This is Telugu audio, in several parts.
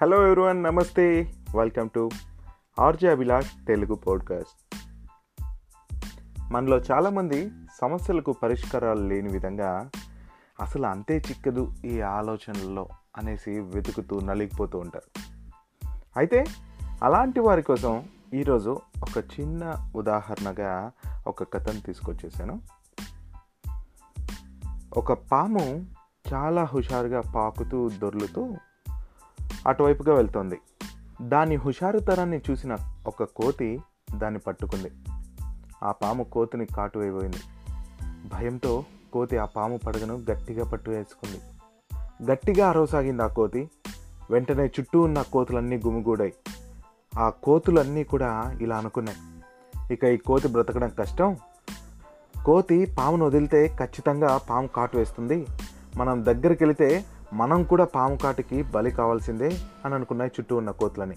Hello everyone namaste welcome to RJ Abhilash Telugu podcast మనలో చాలామంది సమస్యలకు పరిష్కారాలు లేని విధంగా అసలు అంతే చిక్కదు ఈ ఆలోచనల్లో అనేసి వెతుకుతూ నలిగిపోతూ ఉంటారు. అయితే అలాంటి వారి కోసం ఈరోజు ఒక చిన్న ఉదాహరణగా ఒక కథను తీసుకొచ్చేసాను. ఒక పాము చాలా హుషారుగా పాకుతూ దొర్లుతూ అటువైపుగా వెళ్తోంది. దాని హుషారుతరాన్ని చూసిన ఒక కోతి దాన్ని పట్టుకుంది. ఆ పాము కోతిని కాటు అయిపోయింది. భయంతో కోతి ఆ పాము పడగను గట్టిగా పట్టు వేసుకుంది. గట్టిగా అరవసాగింది ఆ కోతి. వెంటనే చుట్టూ ఉన్న కోతులన్నీ గుమిగూడాయి. ఆ కోతులన్నీ కూడా ఇలా అనుకున్నాయి. ఇక ఈ కోతి బ్రతకడం కష్టం. కోతి పామును వదిలితే ఖచ్చితంగా పాము కాటు వేస్తుంది. మనం దగ్గరికి వెళితే మనం కూడా పాము కాటికి బలి కావాల్సిందే అని అనుకున్నాయి చుట్టూ ఉన్న కోతులని.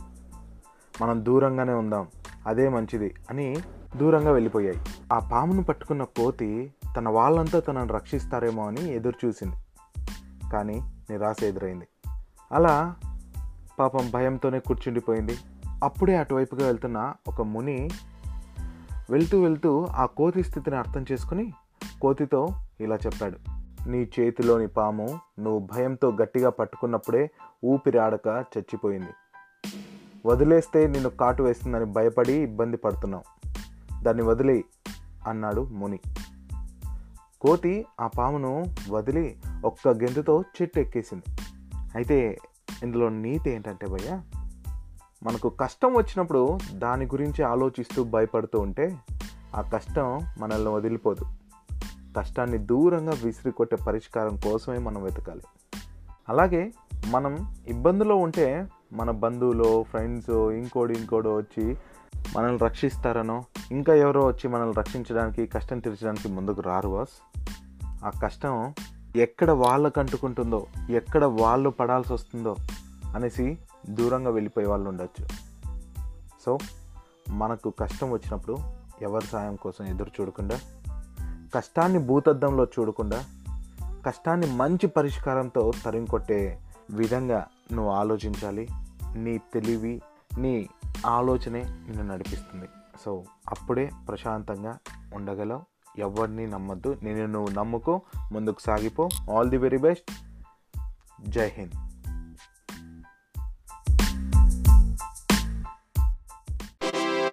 మనం దూరంగానే ఉందాం అదే మంచిది అని దూరంగా వెళ్ళిపోయాయి. ఆ పామును పట్టుకున్న కోతి తన వాళ్ళంతా తనను రక్షిస్తారేమో అని ఎదురు చూసింది. కానీ నిరాశ ఎదురైంది. అలా పాపం భయంతోనే కూర్చుండిపోయింది. అప్పుడే అటువైపుగా వెళ్తున్న ఒక ముని వెళ్తూ వెళ్తూ ఆ కోతి స్థితిని అర్థం చేసుకుని కోతితో ఇలా చెప్పాడు. నీ చేతిలోని పాము నువ్వు భయంతో గట్టిగా పట్టుకున్నప్పుడే ఊపిరాడక చచ్చిపోయింది. వదిలేస్తే నిన్ను కాటు వేస్తుందని భయపడి ఇబ్బంది పడుతున్నావు. దాన్ని వదిలి అన్నాడు ముని. కోతి ఆ పామును వదిలి ఒక్క గెంతుతో చెట్టు ఎక్కేసింది అయితే ఇందులో నీతి ఏంటంటే భయ్య మనకు కష్టం వచ్చినప్పుడు దాని గురించి ఆలోచిస్తూ భయపడుతూ ఉంటే ఆ కష్టం మనల్ని వదిలిపోదు. కష్టాన్ని దూరంగా విసిరి కొట్టే పరిష్కారం కోసమే మనం వెతకాలి. అలాగే మనం ఇబ్బందులో ఉంటే మన బంధువులు ఫ్రెండ్స్ ఇంకోడు ఇంకోడు వచ్చి మనల్ని రక్షిస్తారనో ఇంకా ఎవరో వచ్చి మనల్ని రక్షించడానికి కష్టం తీర్చడానికి ముందుకు రారు బాస్. ఆ కష్టం ఎక్కడ వాళ్ళకు అంటుకుంటుందో ఎక్కడ వాళ్ళు పడాల్సి వస్తుందో అనేసి దూరంగా వెళ్ళిపోయే వాళ్ళు ఉండొచ్చు. సో మనకు కష్టం వచ్చినప్పుడు ఎవరి సాయం కోసం ఎదురు చూడకుండా కష్టాన్ని భూతద్దంలో చూడకుండా కష్టాన్ని మంచి పరిష్కారంతో తరిమికొట్టే విధంగా నువ్వు ఆలోచించాలి. నీ తెలివి నీ ఆలోచనే నిన్ను నడిపిస్తుంది. సో అప్పుడే ప్రశాంతంగా ఉండగలవు. ఎవరిని నమ్మద్దు. నేను నువ్వు నమ్ముకో. ముందుకు సాగిపో. ఆల్ ది వెరీ బెస్ట్ జై హింద్.